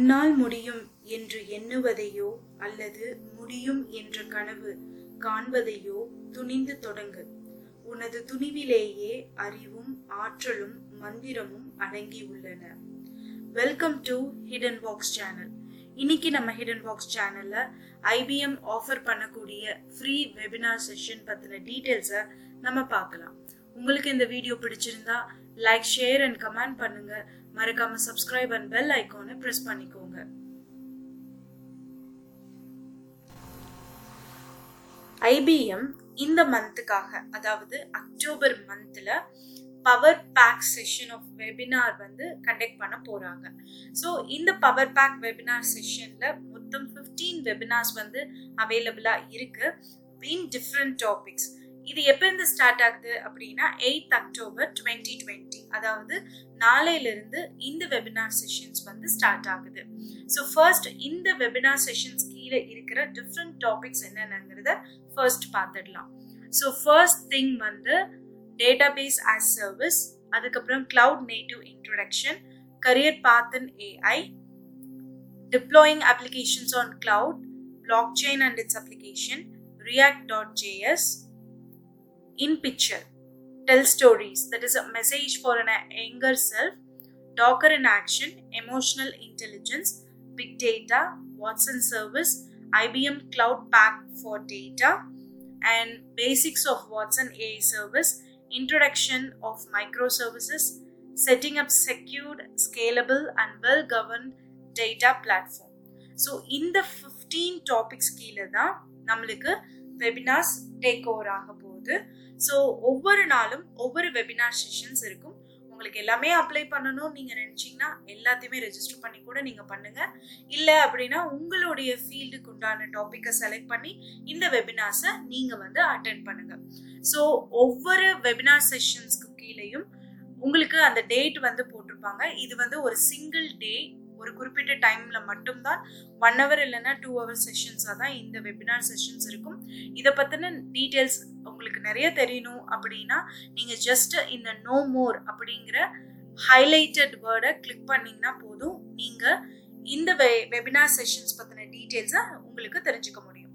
உன்னால் முடியும் என்று எண்ணுவதையோ அல்லது முடியும் என்ற கனவு காண்பதையோ துணிந்து தொடங்கு. உனது துணிவிலேயே அறிவும் ஆற்றலும் மந்திரமும் அடங்கி உள்ளன welcome to hidden box channel இன்னைக்கு நம்ம ஹிடன் பாக்ஸ் சேனல்ல ஐபிஎம் ஆஃபர் பண்ணக்கூடிய ஃப்ரீ வெபினார் செஷன் பத்தின டீட்டெயில்ஸை நம்ம பார்க்கலாம். உங்களுக்கு இந்த வீடியோ பிடிச்சிருந்தா லைக் ஷேர் அண்ட் கமெண்ட் பண்ணுங்க. மறக்காம சப்ஸ்கிரைப் அண்ட் பெல் ஐக்கானை பிரஸ் பண்ணிக்கோங்க. ஐபிஎம் இந்த மந்த்துக்காக அதாவது அக்டோபர் மந்த்ல power pack session of webinar வந்து கண்டக்ட் பண்ண போறாங்க. ஸோ இந்த பவர் பேக் வெபினார் செஷன்ல மொத்தம் ஃபிஃப்டீன் வெபினார்ஸ் வந்து அவைலபிளா இருக்கு. இன் டிஃப்ரெண்ட் டாபிக்ஸ் இது எப்போ இருந்து ஸ்டார்ட் ஆகுது அப்படின்னா எயித் அக்டோபர் டுவெண்ட்டி டுவெண்ட்டி அதாவது நாளையிலிருந்து இந்த வெபினார் செஷன்ஸ் வந்து ஸ்டார்ட் ஆகுது. ஸோ ஃபர்ஸ்ட் இந்த வெபினார் செஷன்ஸ் கீழே இருக்கிற டிஃப்ரெண்ட் டாபிக்ஸ் என்னென்னங்கிறத ஃபர்ஸ்ட் பார்த்துடலாம். ஸோ ஃபர்ஸ்ட் திங் வந்து டேட்டாபேஸ் ஆஸ் சர்வீஸ் அதுக்கப்புறம் cloud native introduction career path in AI deploying applications on cloud blockchain and it's application React dot JS in picture tell stories that is a message for an younger self docker in action emotional intelligence big data watson service ibm cloud pack for data and basics of watson ai service introduction of microservices setting up secured scalable and well governed data platform so இந்த fifteen topics கீழே தான் நம்மளுக்கு webinars take over ஆக போகுது so ஒவ்வொரு நாளும் ஒவ்வொரு webinar sessions இருக்கும். உங்களுக்கு எல்லாமே அப்ளை பண்ணணும். நீங்கள் நினச்சிங்கன்னா எல்லாத்தையுமே ரெஜிஸ்டர் பண்ணி கூட நீங்கள் பண்ணுங்கள் இல்லை அப்படின்னா உங்களுடைய ஃபீல்டுக்கு உண்டான டாப்பிக்கை செலக்ட் பண்ணி இந்த வெபினார்ஸை நீங்கள் வந்து அட்டென்ட் பண்ணுங்கள் ஸோ ஒவ்வொரு வெபினார் செஷன்ஸ்க்கு கீழேயும் உங்களுக்கு அந்த டேட் வந்து போட்டிருப்பாங்க. இது வந்து ஒரு சிங்கிள் டே ஒரு குறிப்பிட்ட டைமில் மட்டும்தான் ஒன் ஹவர் இல்லைன்னா டூ ஹவர் செஷன்ஸாக தான் இந்த வெபினார் செஷன்ஸ் இருக்கும். இதை பற்றின டீட்டெயில்ஸ் உங்களுக்கு நிறைய தெரியணும் அப்படின்னா நீங்கள் ஜஸ்ட் இந்த நோ மோர் அப்படிங்கிற ஹைலைட்டட் வேர்டை கிளிக் பண்ணிங்கன்னா போதும். நீங்கள் இந்த வெ வெபினார் செஷன்ஸ் பற்றின டீட்டெயில்ஸை உங்களுக்கு தெரிஞ்சுக்க முடியும்.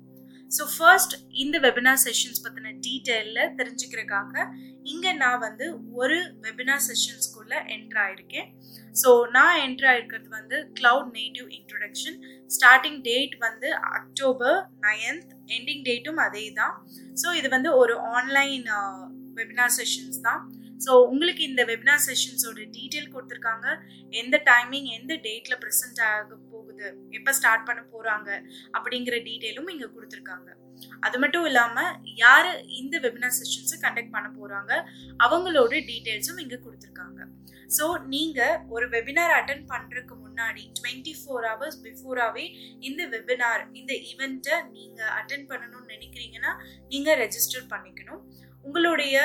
ஸோ ஃபர்ஸ்ட் இந்த வெபினார் செஷன்ஸ் பற்றின டீட்டெயிலில் தெரிஞ்சுக்கிறதுக்காக இங்கே நான் வந்து ஒரு வெபினார் செஷன்ஸ்குள்ளே என்ட்ரு ஆயிருக்கேன். ஸோ நான் என்ட்ரு ஆயிருக்கிறது வந்து cloud native introduction starting date வந்து அக்டோபர் நைன்த் எண்டிங் டேட்டும் அதே தான் ஸோ இது வந்து ஒரு ஆன்லைன் வெபினார் செஷன்ஸ் தான். ஸோ உங்களுக்கு இந்த வெபினார் செஷன்ஸோட டீட்டெயில் கொடுத்துருக்காங்க. எந்த டைமிங் எந்த டேட்டில் ப்ரெசென்ட் ஆக போகுது எப்போ ஸ்டார்ட் பண்ண போகிறாங்க அப்படிங்கிற டீட்டெயிலும் இங்கே கொடுத்துருக்காங்க. அது மட்டும் இல்லாமல் யார் இந்த வெபினார் செஷன்ஸை கண்டக்ட் பண்ண போகிறாங்க அவங்களோட டீட்டெயில்ஸும் இங்கே கொடுத்துருக்காங்க. ஸோ நீங்கள் ஒரு வெபினார் அட்டன் பண்ணுறதுக்கு முன்னாடி டுவெண்ட்டி ஃபோர் ஹவர்ஸ் பிஃபோராகவே இந்த வெபினார் இந்த ஈவெண்ட்டை நீங்கள் அட்டன் பண்ணணும்னு நினைக்கிறீங்கன்னா நீங்கள் ரெஜிஸ்டர் பண்ணிக்கணும். உங்களுடைய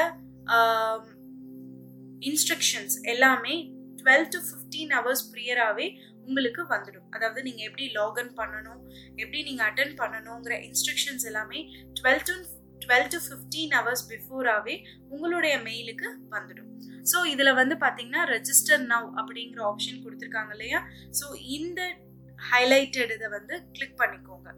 இன்ஸ்ட்ரக்ஷன்ஸ் எல்லாமே டுவெல் டு ஃபிஃப்டீன் ஹவர்ஸ் ப்ரியராகவே உங்களுக்கு வந்துடும். அதாவது நீங்கள் எப்படி லாகின் பண்ணணும் எப்படி நீங்கள் அட்டன் பண்ணணுங்கிற இன்ஸ்ட்ரக்ஷன்ஸ் எல்லாமே twelve to twelve to fifteen hours பிஃபோராகவே உங்களுடைய மெயிலுக்கு வந்துடும். ஸோ இதில் வந்து பார்த்தீங்கன்னா ரெஜிஸ்டர் நவ் அப்படிங்கிற ஆப்ஷன் கொடுத்துருக்காங்க இல்லையா? ஸோ இந்த ஹைலைட்டட் இதை வந்து கிளிக் பண்ணிக்கோங்க.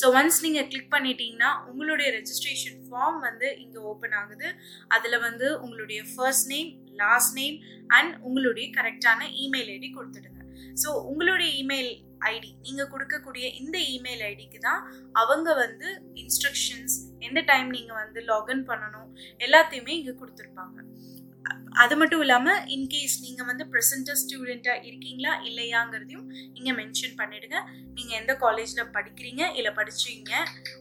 ஸோ ஒன்ஸ் நீங்கள் கிளிக் பண்ணிட்டீங்கன்னா உங்களுடைய ரெஜிஸ்ட்ரேஷன் ஃபார்ம் வந்து இங்கே ஓப்பன் ஆகுது. அதில் வந்து உங்களுடைய first name last name and உங்களுடைய கரெக்டான இமெயில் ஐடி கொடுத்துடுங்க. ஸோ உங்களுடைய இமெயில் ஐடி நீங்கள் கொடுக்கக்கூடிய இந்த இமெயில் ஐடிக்கு தான் அவங்க வந்து இன்ஸ்ட்ரக்ஷன்ஸ் எந்த டைம் நீங்கள் வந்து லாகின் பண்ணணும் எல்லாத்தையுமே இங்கே கொடுத்துருப்பாங்க. அது மட்டும் இல்லாமல் இன்கேஸ் நீங்கள் வந்து ப்ரெசென்டர் ஸ்டூடெண்ட்டாக இருக்கீங்களா இல்லையாங்கிறதையும் இங்கே மென்ஷன் பண்ணிவிடுங்க நீங்கள் எந்த காலேஜில் படிக்கிறீங்க இல்லை படிச்சீங்க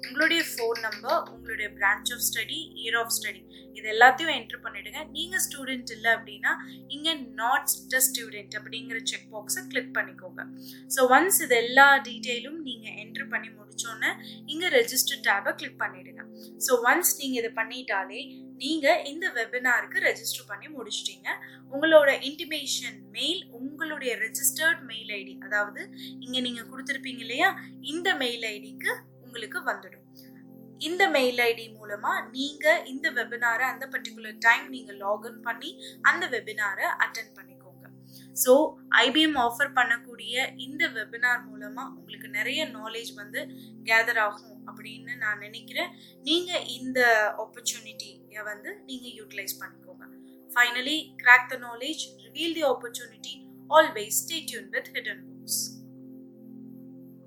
உங்களுடைய ஃபோன் நம்பர் உங்களுடைய branch of study year of study இது எல்லாத்தையும் என்ட்ரு பண்ணிவிடுங்க நீங்கள் ஸ்டூடெண்ட் இல்லை அப்படின்னா இங்கே நாட் த ஸ்டூடெண்ட் அப்படிங்கிற செக் பாக்ஸை கிளிக் பண்ணிக்கோங்க. ஸோ ஒன்ஸ் இது எல்லா டீட்டெயிலும் நீங்கள் என்ட்ரு பண்ணி முடிச்சோன்னே இங்கே ரெஜிஸ்டர் டேபை கிளிக் பண்ணிவிடுங்க ஸோ ஒன்ஸ் நீங்கள் இதை பண்ணிட்டாலே நீங்கள் இந்த வெபினாருக்கு ரெஜிஸ்டர் பண்ணி முடிச்சிட்டீங்க. உங்களோட இன்டிமேஷன் மெயில் உங்களுடைய ரெஜிஸ்டர்ட் மெயில் ஐடி அதாவது இங்கே நீங்கள் கொடுத்துருப்பீங்க இல்லையா? இந்த மெயில் ஐடிக்கு உங்களுக்கு வந்துடும். இந்த மெயில் ஐடி மூலமாக நீங்கள் இந்த வெபினாரை அந்த பர்டிகுலர் டைம் நீங்கள் லாகின் பண்ணி அந்த வெபினாரை அட்டன் பண்ணிக்கோங்க. ஸோ ஐபிஎம் ஆஃபர் பண்ணக்கூடிய இந்த வெபினார் மூலமாக உங்களுக்கு நிறைய நாலேஜ் வந்து கேதர் ஆகும் அப்படின்னு நான் நினைக்கிறேன். நீங்கள் இந்த ஆப்பர்ச்சுனிட்டியை வந்து நீங்கள் யூட்டிலைஸ் பண்ணிக்கோங்க. Finally, crack the knowledge, reveal the opportunity. Always stay tuned with Hidden Books.